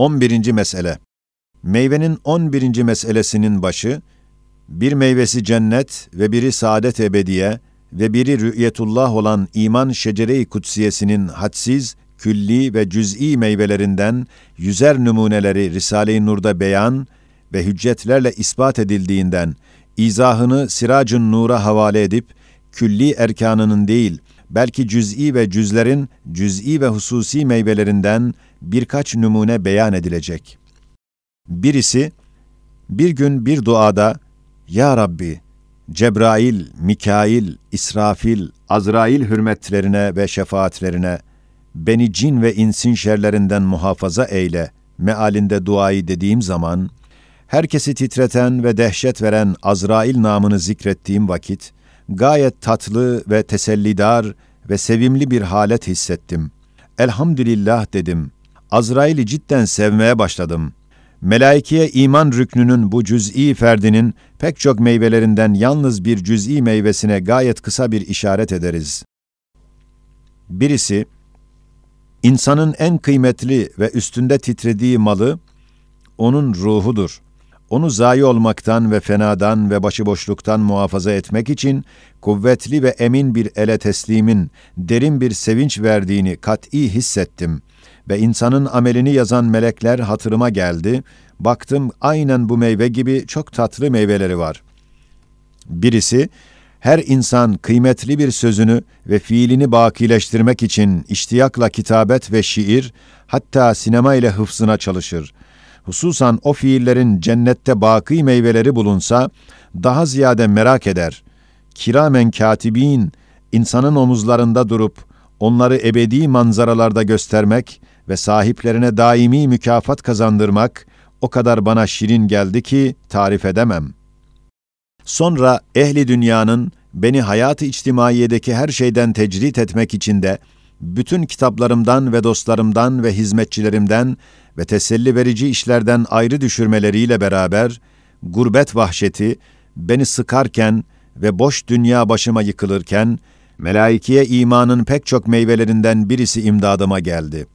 11. mesele. Meyvenin 11. meselesinin başı, bir meyvesi cennet ve biri saadet ebediye ve biri rü'yetullah olan iman şecere-i kutsiyesinin hadsiz, külli ve cüz'i meyvelerinden yüzer numuneleri Risale-i Nur'da beyan ve hüccetlerle ispat edildiğinden izahını Siracın Nur'a havale edip külli erkanının değil, belki cüz'i ve cüzlerin cüz'i ve hususi meyvelerinden birkaç numune beyan edilecek. Birisi, bir gün bir duada, Ya Rabbi, Cebrail, Mikail, İsrafil, Azrail hürmetlerine ve şefaatlerine, beni cin ve insin şerlerinden muhafaza eyle, mealinde duayı dediğim zaman, herkesi titreten ve dehşet veren Azrail namını zikrettiğim vakit, gayet tatlı ve tesellidar ve sevimli bir halet hissettim. Elhamdülillah dedim. Azrail'i cidden sevmeye başladım. Melaikeye iman rüknünün bu cüz'i ferdinin pek çok meyvelerinden yalnız bir cüz'i meyvesine gayet kısa bir işaret ederiz. Birisi, insanın en kıymetli ve üstünde titrediği malı, onun ruhudur onu zayi olmaktan ve fenadan ve başıboşluktan muhafaza etmek için kuvvetli ve emin bir ele teslimin derin bir sevinç verdiğini kat'i hissettim ve insanın amelini yazan melekler hatırıma geldi. Baktım aynen bu meyve gibi çok tatlı meyveleri var. Birisi, her insan kıymetli bir sözünü ve fiilini bakileştirmek için iştiyakla kitabet ve şiir, hatta sinema ile hıfzına çalışır.'' Hususan o fiillerin cennette baki meyveleri bulunsa, daha ziyade merak eder. Kiramen katibin, insanın omuzlarında durup, onları ebedi manzaralarda göstermek ve sahiplerine daimi mükafat kazandırmak, o kadar bana şirin geldi ki tarif edemem. Sonra ehli dünyanın beni hayat-ı içtimaiyedeki her şeyden tecrit etmek için de bütün kitaplarımdan ve dostlarımdan ve hizmetçilerimden ve teselli verici işlerden ayrı düşürmeleriyle beraber gurbet vahşeti beni sıkarken ve boş dünya başıma yıkılırken melaikeye imanın pek çok meyvelerinden birisi imdadıma geldi.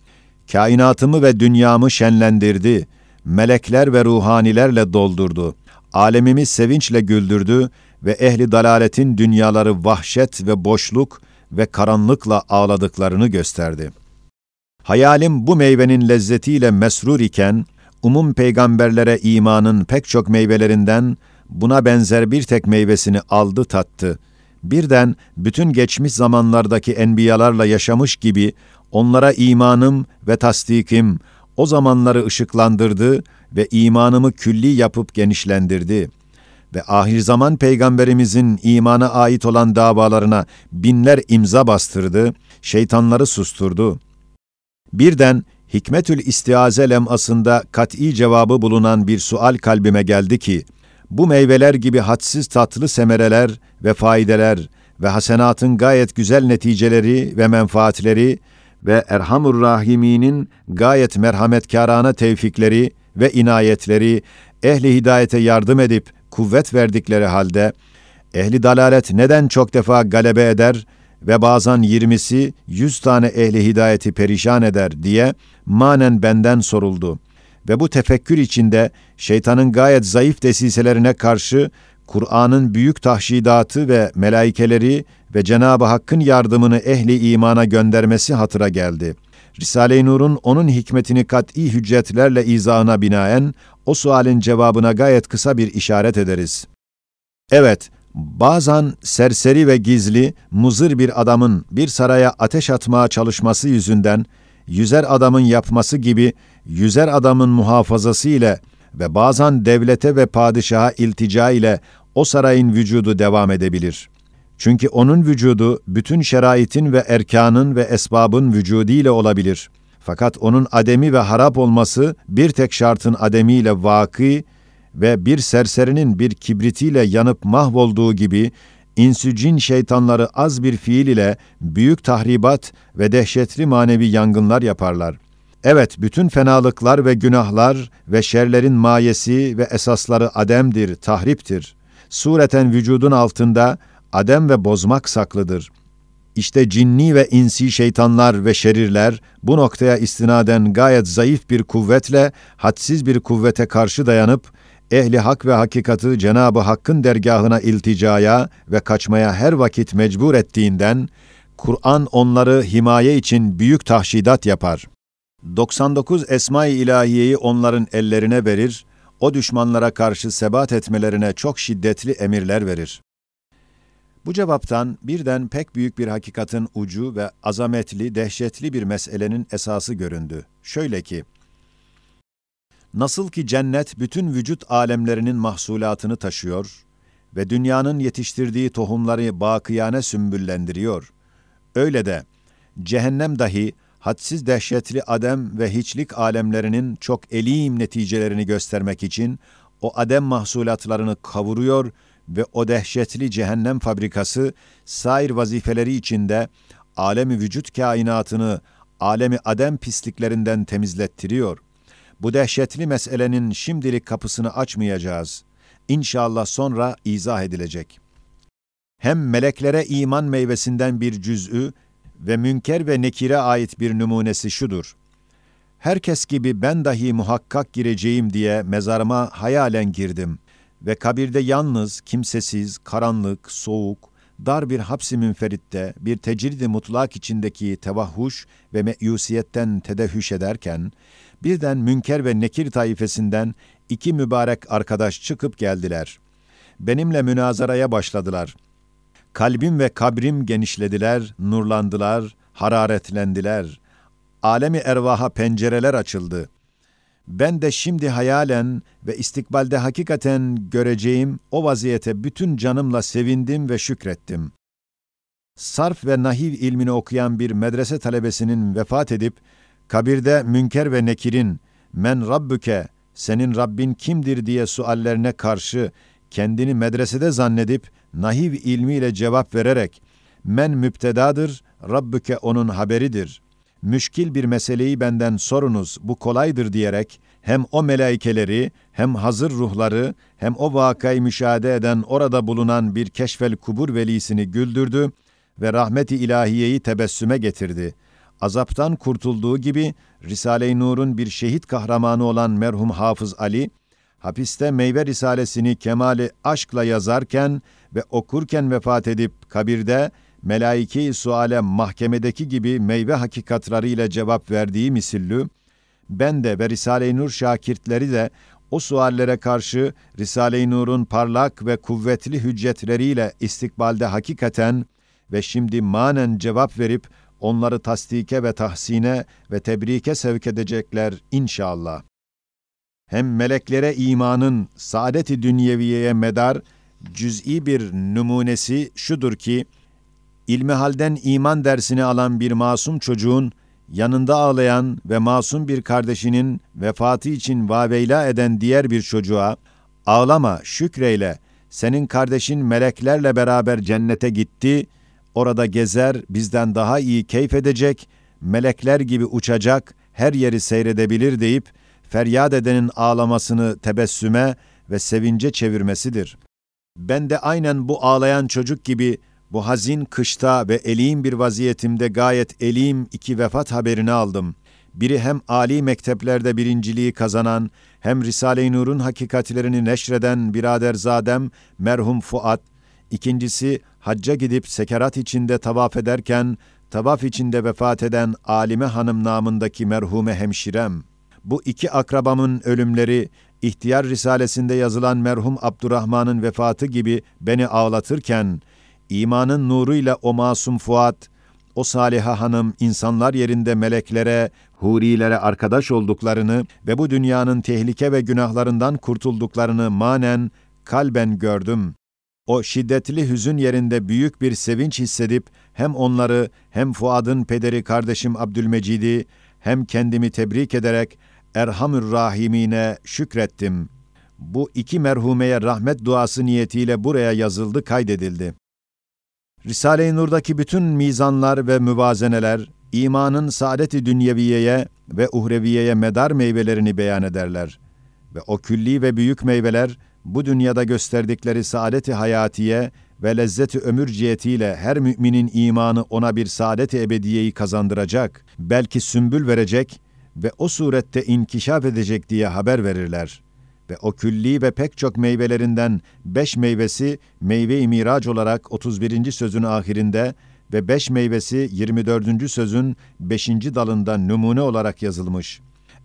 Kainatımı ve dünyamı şenlendirdi. Melekler ve ruhanilerle doldurdu. Alemimi sevinçle güldürdü ve ehli dalaletin dünyaları vahşet ve boşluk ve karanlıkla ağladıklarını gösterdi. Hayalim bu meyvenin lezzetiyle mesrur iken, umum peygamberlere imanın pek çok meyvelerinden buna benzer bir tek meyvesini aldı tattı. Birden bütün geçmiş zamanlardaki enbiyalarla yaşamış gibi onlara imanım ve tasdikim o zamanları ışıklandırdı ve imanımı külli yapıp genişlendirdi.'' Ve ahir zaman peygamberimizin imana ait olan davalarına binler imza bastırdı, şeytanları susturdu. Birden Hikmetül İstiaze lemasında kat'i cevabı bulunan bir sual kalbime geldi ki, bu meyveler gibi hadsiz tatlı semereler ve faydeler ve hasenatın gayet güzel neticeleri ve menfaatleri ve Erhamur Rahimi'nin gayet merhametkârana tevfikleri ve inayetleri ehli hidayete yardım edip kuvvet verdikleri halde ehli dalalet neden çok defa galebe eder ve bazen yirmisi yüz tane ehli hidayeti perişan eder diye manen benden soruldu. Ve bu tefekkür içinde şeytanın gayet zayıf desiselerine karşı Kur'an'ın büyük tahşidatı ve melaikeleri ve Cenab-ı Hakk'ın yardımını ehli imana göndermesi hatıra geldi. Risale-i Nur'un onun hikmetini kat'i hüccetlerle izahına binaen o sualin cevabına gayet kısa bir işaret ederiz. Evet, bazen serseri ve gizli, muzır bir adamın bir saraya ateş atmaya çalışması yüzünden, yüzer adamın yapması gibi yüzer adamın muhafazası ile ve bazen devlete ve padişaha iltica ile o sarayın vücudu devam edebilir. Çünkü onun vücudu bütün şeraitin ve erkanın ve esbabın vücudiyle olabilir.'' Fakat onun ademi ve harap olması bir tek şartın ademiyle vaki ve bir serserinin bir kibritiyle yanıp mahvolduğu gibi insücin şeytanları az bir fiil ile büyük tahribat ve dehşetli manevi yangınlar yaparlar. Evet, bütün fenalıklar ve günahlar ve şerlerin mayesi ve esasları ademdir, tahriptir. Sureten vücudun altında adem ve bozmak saklıdır. İşte cinni ve insi şeytanlar ve şerirler bu noktaya istinaden gayet zayıf bir kuvvetle, hadsiz bir kuvvete karşı dayanıp, ehli hak ve hakikatı Cenabı Hakk'ın dergahına ilticaya ve kaçmaya her vakit mecbur ettiğinden, Kur'an onları himaye için büyük tahşidat yapar. 99 Esma-i İlahiyeyi onların ellerine verir, o düşmanlara karşı sebat etmelerine çok şiddetli emirler verir. Bu cevaptan birden pek büyük bir hakikatin ucu ve azametli, dehşetli bir meselenin esası göründü. Şöyle ki, nasıl ki cennet bütün vücut alemlerinin mahsulatını taşıyor ve dünyanın yetiştirdiği tohumları bakiyane sümbüllendiriyor, öyle de cehennem dahi hadsiz dehşetli adem ve hiçlik alemlerinin çok elim neticelerini göstermek için o adem mahsulatlarını kavuruyor ve o dehşetli cehennem fabrikası sair vazifeleri içinde alemi vücut kainatını alemi adem pisliklerinden temizlettiriyor. Bu dehşetli meselenin şimdilik kapısını açmayacağız. İnşallah sonra izah edilecek. Hem meleklere iman meyvesinden bir cüz'ü ve münker ve nekire ait bir numunesi şudur. Herkes gibi ben dahi muhakkak gireceğim diye mezarıma hayalen girdim ve kabirde yalnız, kimsesiz, karanlık, soğuk, dar bir hapsi münferitte bir tecridi mutlak içindeki tevahhuş ve meyusiyetten tedehüş ederken, birden münker ve nekir taifesinden iki mübarek arkadaş çıkıp geldiler. Benimle münazaraya başladılar. Kalbim ve kabrim genişlediler, nurlandılar, hararetlendiler. Alemi ervaha pencereler açıldı. Ben de şimdi hayalen ve istikbalde hakikaten göreceğim o vaziyete bütün canımla sevindim ve şükrettim. Sarf ve nahiv ilmini okuyan bir medrese talebesinin vefat edip, kabirde Münker ve Nekir'in, men Rabbüke, senin Rabbin kimdir diye suallerine karşı, kendini medresede zannedip, nahiv ilmiyle cevap vererek, men müptedadır, Rabbüke onun haberidir. Müşkil bir meseleyi benden sorunuz, bu kolaydır diyerek, hem o melaikeleri, hem hazır ruhları, hem o vakayı müşahede eden orada bulunan bir keşfel kubur velisini güldürdü ve rahmeti ilahiyeyi tebessüme getirdi. Azaptan kurtulduğu gibi Risale-i Nur'un bir şehit kahramanı olan merhum Hafız Ali, hapiste meyve risalesini kemali aşkla yazarken ve okurken vefat edip kabirde melaike-i suale mahkemedeki gibi meyve hakikatlarıyla cevap verdiği misillü, ben de ve Risale-i Nur şakirtleri de o suallere karşı Risale-i Nur'un parlak ve kuvvetli hüccetleriyle istikbalde hakikaten ve şimdi manen cevap verip onları tasdike ve tahsine ve tebrike sevk edecekler inşallah. Hem meleklere imanın saadet-i dünyeviyeye medar cüz'i bir numunesi şudur ki, ilmihalden iman dersini alan bir masum çocuğun yanında ağlayan ve masum bir kardeşinin vefatı için vaveyla eden diğer bir çocuğa, ağlama, şükreyle, senin kardeşin meleklerle beraber cennete gitti, orada gezer, bizden daha iyi keyif edecek, melekler gibi uçacak, her yeri seyredebilir deyip, feryat edenin ağlamasını tebessüme ve sevince çevirmesidir. Ben de aynen bu ağlayan çocuk gibi bu hazin kışta ve elim bir vaziyetimde gayet elim iki vefat haberini aldım. Biri hem âli mekteplerde birinciliği kazanan, hem Risale-i Nur'un hakikatlerini neşreden biraderzadem merhum Fuat, ikincisi hacca gidip sekerat içinde tavaf ederken, tavaf içinde vefat eden Alime Hanım namındaki merhume hemşirem. Bu iki akrabamın ölümleri, İhtiyar Risalesinde yazılan merhum Abdurrahman'ın vefatı gibi beni ağlatırken, imanın nuruyla o masum Fuat, o Saliha Hanım insanlar yerinde meleklere, hurilere arkadaş olduklarını ve bu dünyanın tehlike ve günahlarından kurtulduklarını manen, kalben gördüm. O şiddetli hüzün yerinde büyük bir sevinç hissedip hem onları hem Fuad'ın pederi kardeşim Abdülmecid'i hem kendimi tebrik ederek Erhamür Rahimine şükrettim. Bu iki merhumeye rahmet duası niyetiyle buraya yazıldı, kaydedildi. Risale-i Nur'daki bütün mizanlar ve müvazeneler, imanın saadet-i dünyeviyeye ve uhreviyeye medar meyvelerini beyan ederler. Ve o külli ve büyük meyveler, bu dünyada gösterdikleri saadet-i hayatiye ve lezzeti ömür cihetiyle her müminin imanı ona bir saadet-i ebediyeyi kazandıracak, belki sümbül verecek ve o surette inkişaf edecek diye haber verirler. Ve o külli ve pek çok meyvelerinden beş meyvesi meyve-i miraç olarak 31. sözün ahirinde ve beş meyvesi 24. sözün 5. dalında numune olarak yazılmış.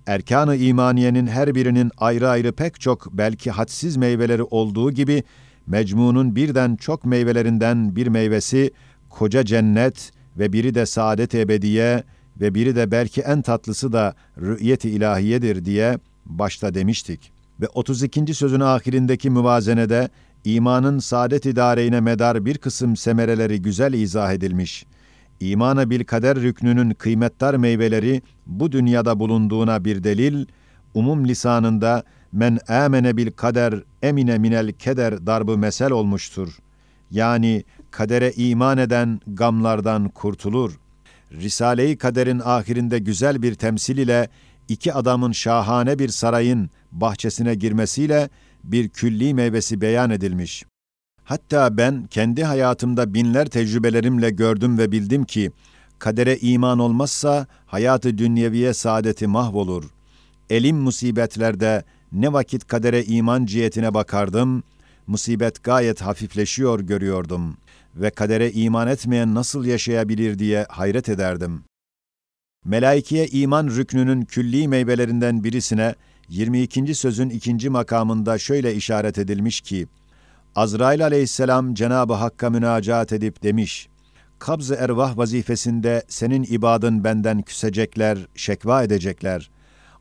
Erkan-ı imaniyenin her birinin ayrı ayrı pek çok belki hadsiz meyveleri olduğu gibi mecmunun birden çok meyvelerinden bir meyvesi koca cennet ve biri de saadet ebediye ve biri de belki en tatlısı da rü'yet-i ilahiyedir diye başta demiştik. Ve 32. sözün ahirindeki müvazenede imanın saadet idareine medar bir kısım semereleri güzel izah edilmiş. İmana bil kader rüknünün kıymetdar meyveleri bu dünyada bulunduğuna bir delil, umum lisanında men amene bil kader emine minel keder darbı mesel olmuştur. Yani kadere iman eden gamlardan kurtulur. Risale-i Kader'in ahirinde güzel bir temsil ile iki adamın şahane bir sarayın bahçesine girmesiyle bir külli meyvesi beyan edilmiş. Hatta ben kendi hayatımda binler tecrübelerimle gördüm ve bildim ki kadere iman olmazsa hayatı dünyeviye saadeti mahvolur. Elim musibetlerde ne vakit kadere iman cihetine bakardım, musibet gayet hafifleşiyor görüyordum ve kadere iman etmeyen nasıl yaşayabilir diye hayret ederdim. Melaikeye iman rüknünün külli meyvelerinden birisine 22. sözün ikinci makamında şöyle işaret edilmiş ki, Azrail aleyhisselam Cenab-ı Hakk'a münacat edip demiş, Kabz-ı ervah vazifesinde senin ibadın benden küsecekler, şekva edecekler.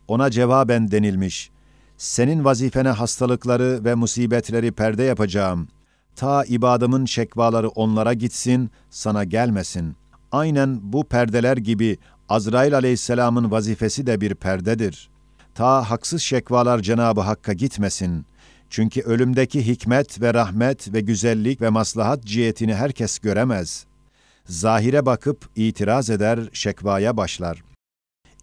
Ona cevaben denilmiş, senin vazifene hastalıkları ve musibetleri perde yapacağım. Ta ibadımın şekvaları onlara gitsin, sana gelmesin. Aynen bu perdeler gibi Azrail aleyhisselamın vazifesi de bir perdedir. Ta haksız şekvalar Cenab-ı Hakk'a gitmesin. Çünkü ölümdeki hikmet ve rahmet ve güzellik ve maslahat cihetini herkes göremez. Zahire bakıp itiraz eder, şekvaya başlar.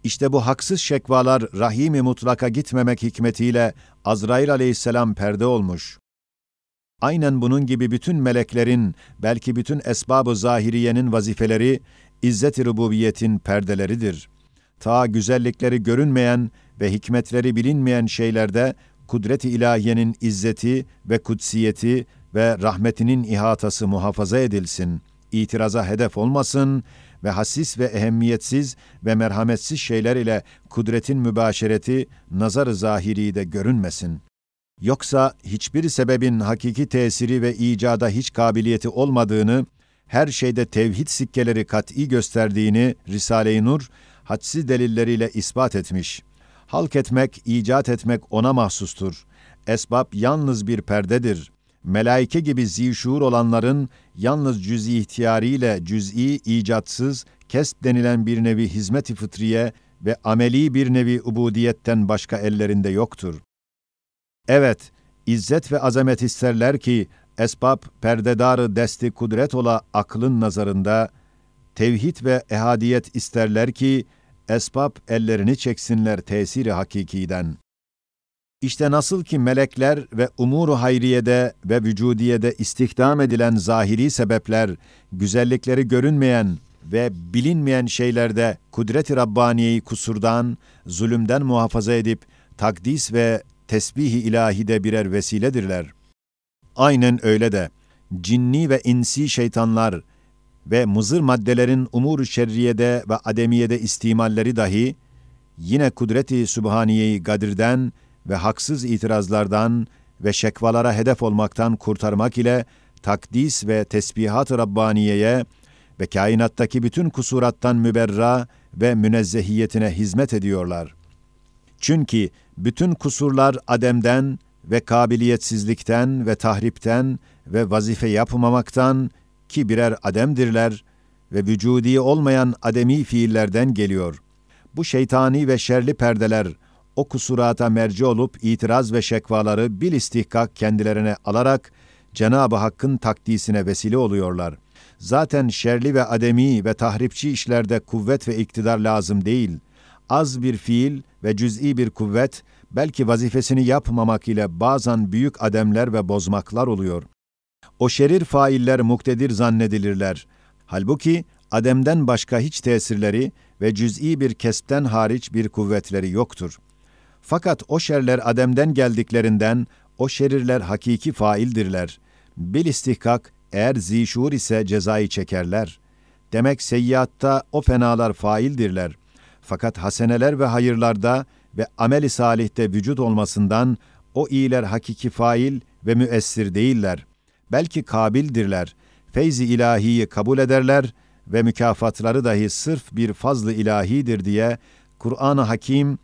İşte bu haksız şekvalar rahimi mutlaka gitmemek hikmetiyle Azrail aleyhisselam perde olmuş. Aynen bunun gibi bütün meleklerin, belki bütün esbab-ı zahiriyenin vazifeleri, izzet-i rububiyetin perdeleridir. Ta güzellikleri görünmeyen ve hikmetleri bilinmeyen şeylerde kudret-i ilahiyenin izzeti ve kutsiyeti ve rahmetinin ihatası muhafaza edilsin, itiraza hedef olmasın ve hasis ve ehemmiyetsiz ve merhametsiz şeyler ile kudretin mübaşereti nazar-ı zahiri de görünmesin. Yoksa hiçbir sebebin hakiki tesiri ve icada hiç kabiliyeti olmadığını, her şeyde tevhid sikkeleri kat'i gösterdiğini Risale-i Nur hadsiz delilleriyle ispat etmiş. Halk etmek, icat etmek ona mahsustur. Esbab yalnız bir perdedir. Melaike gibi zişuur olanların yalnız cüz'i ihtiyariyle cüz'i, icatsız, kesb denilen bir nevi hizmet-i fıtriye ve ameli bir nevi ubudiyetten başka ellerinde yoktur. Evet, izzet ve azamet isterler ki, esbab perdedarı desti kudret ola aklın nazarında, tevhid ve ehadiyet isterler ki, esbab ellerini çeksinler tesiri hakikiden. İşte nasıl ki melekler ve umuru hayriyede ve vücudiyede istihdam edilen zahiri sebepler, güzellikleri görünmeyen ve bilinmeyen şeylerde kudret-i Rabbaniye'yi kusurdan, zulümden muhafaza edip takdis ve tesbih-i ilahide birer vesiledirler. Aynen öyle de cinni ve insi şeytanlar ve muzır maddelerin umur-u şerriyede ve ademiyede istimalleri dahi yine kudreti sübhaniyeyi gadirden ve haksız itirazlardan ve şekvalara hedef olmaktan kurtarmak ile takdis ve tesbihat-ı Rabbaniye'ye ve kainattaki bütün kusurattan müberra ve münezzehiyetine hizmet ediyorlar. Çünkü bütün kusurlar ademden ve kabiliyetsizlikten ve tahripten ve vazife yapmamaktan ki birer ademdirler ve vücudi olmayan ademi fiillerden geliyor. Bu şeytani ve şerli perdeler o kusurata merci olup itiraz ve şekvaları bil istihkak kendilerine alarak Cenab-ı Hakk'ın takdisine vesile oluyorlar. Zaten şerli ve ademi ve tahripçi işlerde kuvvet ve iktidar lazım değil. Az bir fiil ve cüz'i bir kuvvet belki vazifesini yapmamak ile bazen büyük ademler ve bozmaklar oluyor. O şerir failler muktedir zannedilirler. Halbuki Adem'den başka hiç tesirleri ve cüz'i bir kespten hariç bir kuvvetleri yoktur. Fakat o şerler Adem'den geldiklerinden o şerirler hakiki faildirler. Bil istihkak eğer zişur ise cezayı çekerler. Demek seyyiatta o fenalar faildirler. Fakat haseneler ve hayırlarda ve ameli salihte vücut olmasından o iyiler hakiki fail ve müessir değiller belki kabildirler, feyzi ilahiyi kabul ederler ve mükafatları dahi sırf bir fazlı ilahidir diye Kur'an-ı Hakim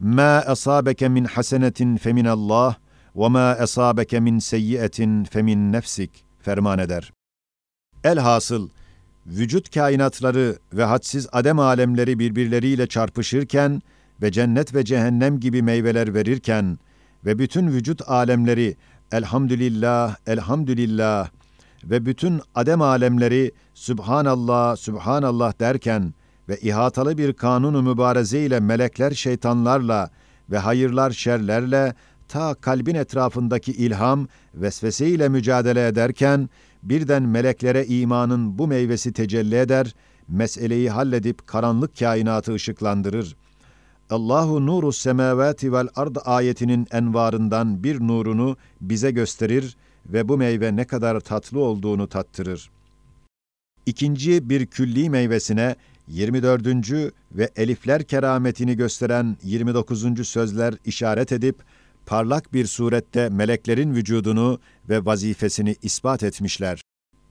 "Ma asabeke min hasenetin feminallah ve ma asabeke min seyyiatin femin nefsik" ferman eder. Elhasıl vücut kainatları ve hadsiz adem alemleri birbirleriyle çarpışırken ve cennet ve cehennem gibi meyveler verirken ve bütün vücut alemleri elhamdülillah, elhamdülillah ve bütün adem alemleri Sübhanallah, Sübhanallah derken ve ihatalı bir kanunu mübareze ile melekler şeytanlarla ve hayırlar şerlerle ta kalbin etrafındaki ilham vesvese ile mücadele ederken birden meleklere imanın bu meyvesi tecelli eder, meseleyi halledip karanlık kainatı ışıklandırır. Allahu nuru semavati vel ard ayetinin envarından bir nurunu bize gösterir ve bu meyve ne kadar tatlı olduğunu tattırır. İkinci bir külli meyvesine 24. ve elifler kerametini gösteren 29. sözler işaret edip parlak bir surette meleklerin vücudunu ve vazifesini ispat etmişler.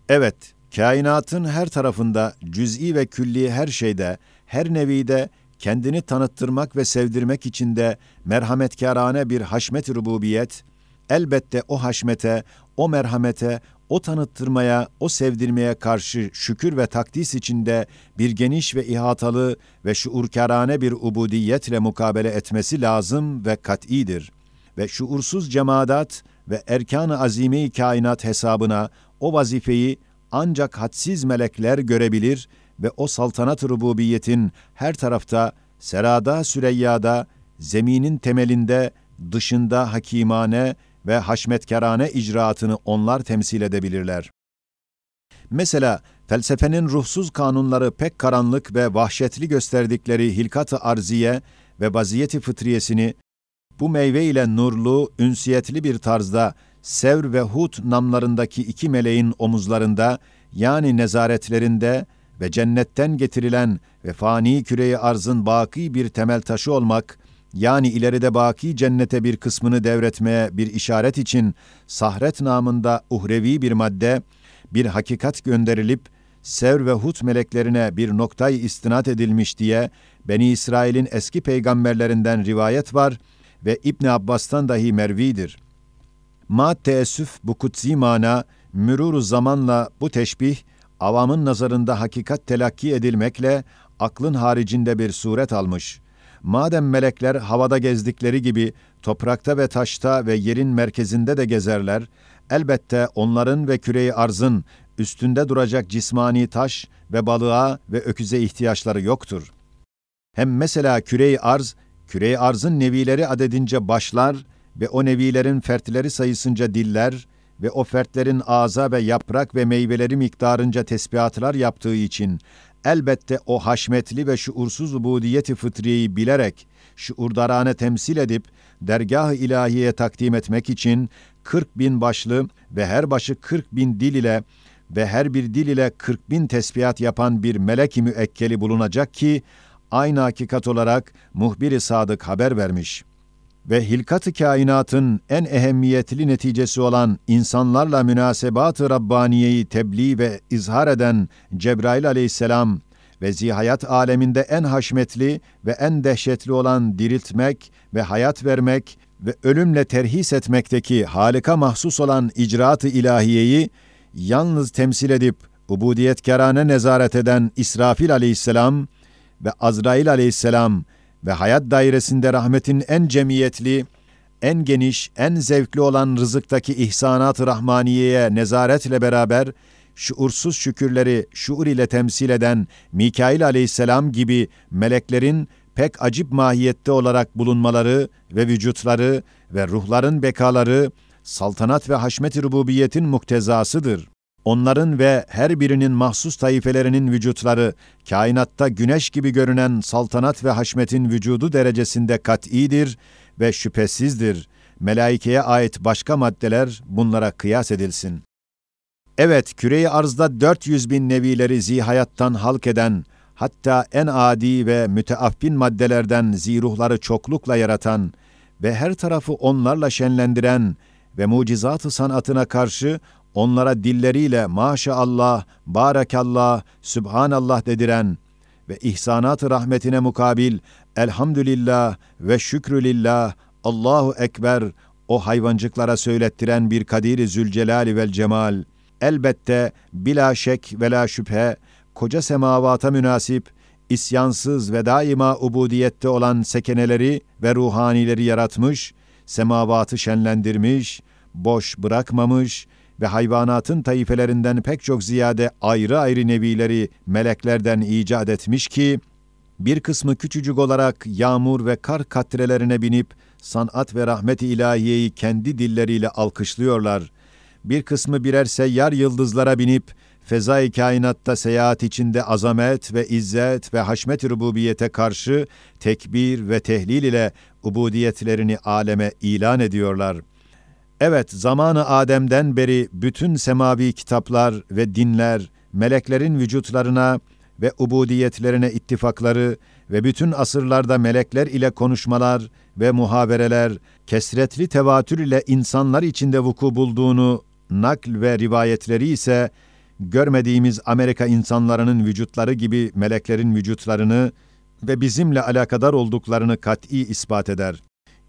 Evet, kainatın her tarafında, cüz'i ve külli her şeyde, her nevide kendini tanıttırmak ve sevdirmek için de merhametkârane bir haşmet rububiyet, elbette o haşmete, o merhamete, o tanıttırmaya, o sevdirmeye karşı şükür ve takdis içinde bir geniş ve ihatalı ve şuurkârane bir ubudiyetle mukabele etmesi lazım ve kat'idir. Ve şuursuz cemaat ve erkan-ı azime-i kainat hesabına o vazifeyi ancak hadsiz melekler görebilir ve o saltanat rububiyetin her tarafta, serada süreyyada, zeminin temelinde, dışında hakimane ve haşmetkarane icraatını onlar temsil edebilirler. Mesela felsefenin ruhsuz kanunları pek karanlık ve vahşetli gösterdikleri hilkat-ı arziye ve vaziyeti fıtriyesini bu meyve ile nurlu, ünsiyetli bir tarzda Sevr ve Hud namlarındaki iki meleğin omuzlarında yani nezaretlerinde ve cennetten getirilen ve fani küreyi arzın baki bir temel taşı olmak, yani ileride baki cennete bir kısmını devretmeye bir işaret için sahret namında uhrevi bir madde, bir hakikat gönderilip, Sevr ve Hud meleklerine bir noktayı istinat edilmiş diye Beni İsrail'in eski peygamberlerinden rivayet var ve İbn Abbas'tan dahi mervidir. Ma teessüf bu kutsi mana, müruru zamanla bu teşbih, avamın nazarında hakikat telakki edilmekle aklın haricinde bir suret almış. Madem melekler havada gezdikleri gibi toprakta ve taşta ve yerin merkezinde de gezerler, elbette onların ve küreyi arzın üstünde duracak cismani taş ve balığa ve öküze ihtiyaçları yoktur. Hem mesela küreyi arz, küreyi arzın nevileri adedince başlar ve o nevilerin fertleri sayısınca diller ve o fertlerin ağza ve yaprak ve meyveleri miktarınca tesbihatlar yaptığı için elbette o haşmetli ve şuursuz ubudiyeti fıtriyeyi bilerek şuurdarane temsil edip dergah-ı ilahiye takdim etmek için 40 bin başlı ve her başı 40 bin dil ile ve her bir dil ile 40 bin tesbihat yapan bir melek-i müekkeli bulunacak ki, aynı hakikat olarak muhbir-i sadık haber vermiş.'' Ve hilkat-ı kainatın en ehemmiyetli neticesi olan insanlarla münasebat-ı Rabbaniye'yi tebliğ ve izhar eden Cebrail aleyhisselam ve zihayat aleminde en haşmetli ve en dehşetli olan diriltmek ve hayat vermek ve ölümle terhis etmekteki halika mahsus olan icraat-ı ilahiyeyi yalnız temsil edip ubudiyetkarane nezaret eden İsrafil aleyhisselam ve Azrail aleyhisselam ve hayat dairesinde rahmetin en cemiyetli, en geniş, en zevkli olan rızıktaki ihsanat-ı rahmaniyeye nezaretle beraber şuursuz şükürleri şuur ile temsil eden Mikail aleyhisselam gibi meleklerin pek acip mahiyette olarak bulunmaları ve vücutları ve ruhların bekaları saltanat ve haşmet-i rububiyetin muktezasıdır. Onların ve her birinin mahsus taifelerinin vücutları, kainatta güneş gibi görünen saltanat ve haşmetin vücudu derecesinde kat'idir ve şüphesizdir. Melaikeye ait başka maddeler bunlara kıyas edilsin. Evet, küreyi arzda 400 bin nevileri zihayattan halk eden, hatta en adi ve müteaffin maddelerden ziruhları çoklukla yaratan ve her tarafı onlarla şenlendiren ve mucizat-ı sanatına karşı onlara dilleriyle maşallah, barakallah, sübhanallah dediren ve ihsanat-ı rahmetine mukabil elhamdülillah ve şükrülillah, Allahu Ekber o hayvancıklara söylettiren bir Kadir-i Zülcelali vel Cemal, elbette bila şek ve la şüphe, koca semavata münasip, isyansız ve daima ubudiyette olan sekeneleri ve ruhanileri yaratmış, semavatı şenlendirmiş, boş bırakmamış ve hayvanatın taifelerinden pek çok ziyade ayrı ayrı nevileri meleklerden icat etmiş ki, bir kısmı küçücük olarak yağmur ve kar katrelerine binip sanat ve rahmet-i ilahiyeyi kendi dilleriyle alkışlıyorlar. Bir kısmı birer seyyar yıldızlara binip fezai kainatta seyahat içinde azamet ve izzet ve haşmet-i rububiyete karşı tekbir ve tehlil ile ubudiyetlerini aleme ilan ediyorlar. Evet, zamanı Adem'den beri bütün semavi kitaplar ve dinler, meleklerin vücutlarına ve ubudiyetlerine ittifakları ve bütün asırlarda melekler ile konuşmalar ve muhabereler, kesretli tevatür ile insanlar içinde vuku bulduğunu nakl ve rivayetleri ise görmediğimiz Amerika insanlarının vücutları gibi meleklerin vücutlarını ve bizimle alakadar olduklarını kat'i ispat eder.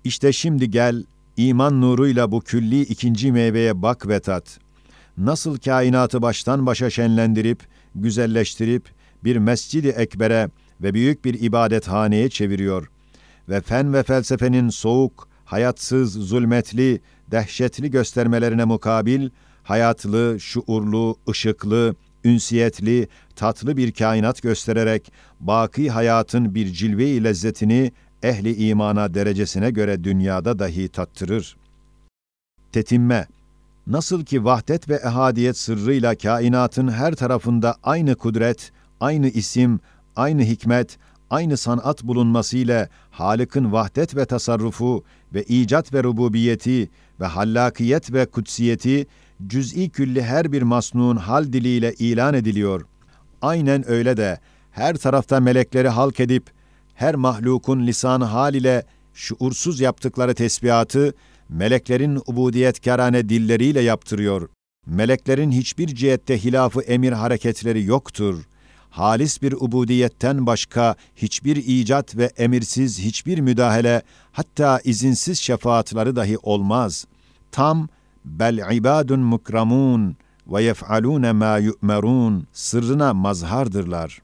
İşte şimdi gel, iman nuruyla bu külli ikinci meyveye bak ve tat. Nasıl kainatı baştan başa şenlendirip, güzelleştirip, bir mescidi ekbere ve büyük bir ibadethaneye çeviriyor. Ve fen ve felsefenin soğuk, hayatsız, zulmetli, dehşetli göstermelerine mukabil, hayatlı, şuurlu, ışıklı, ünsiyetli, tatlı bir kainat göstererek baki hayatın bir cilve-i lezzetini ehli imana derecesine göre dünyada dahi tattırır. Tetimme Nasıl ki vahdet ve ehadiyet sırrıyla kainatın her tarafında aynı kudret, aynı isim, aynı hikmet, aynı sanat bulunmasıyla Halık'ın vahdet ve tasarrufu ve icat ve rububiyeti ve hallakiyet ve kutsiyeti cüz'i külli her bir masnun hal diliyle ilan ediliyor. Aynen öyle de her tarafta melekleri halk edip her mahlukun lisan hal ile şuursuz yaptıkları tesbihatı meleklerin ubudiyetkarane dilleriyle yaptırıyor. Meleklerin hiçbir cihette hilafı emir hareketleri yoktur. Halis bir ubudiyetten başka hiçbir icat ve emirsiz hiçbir müdahale, hatta izinsiz şefaatları dahi olmaz. Tam bel ibadun mukramun ve yef'alune ma yu'merun sırrına mazhardırlar.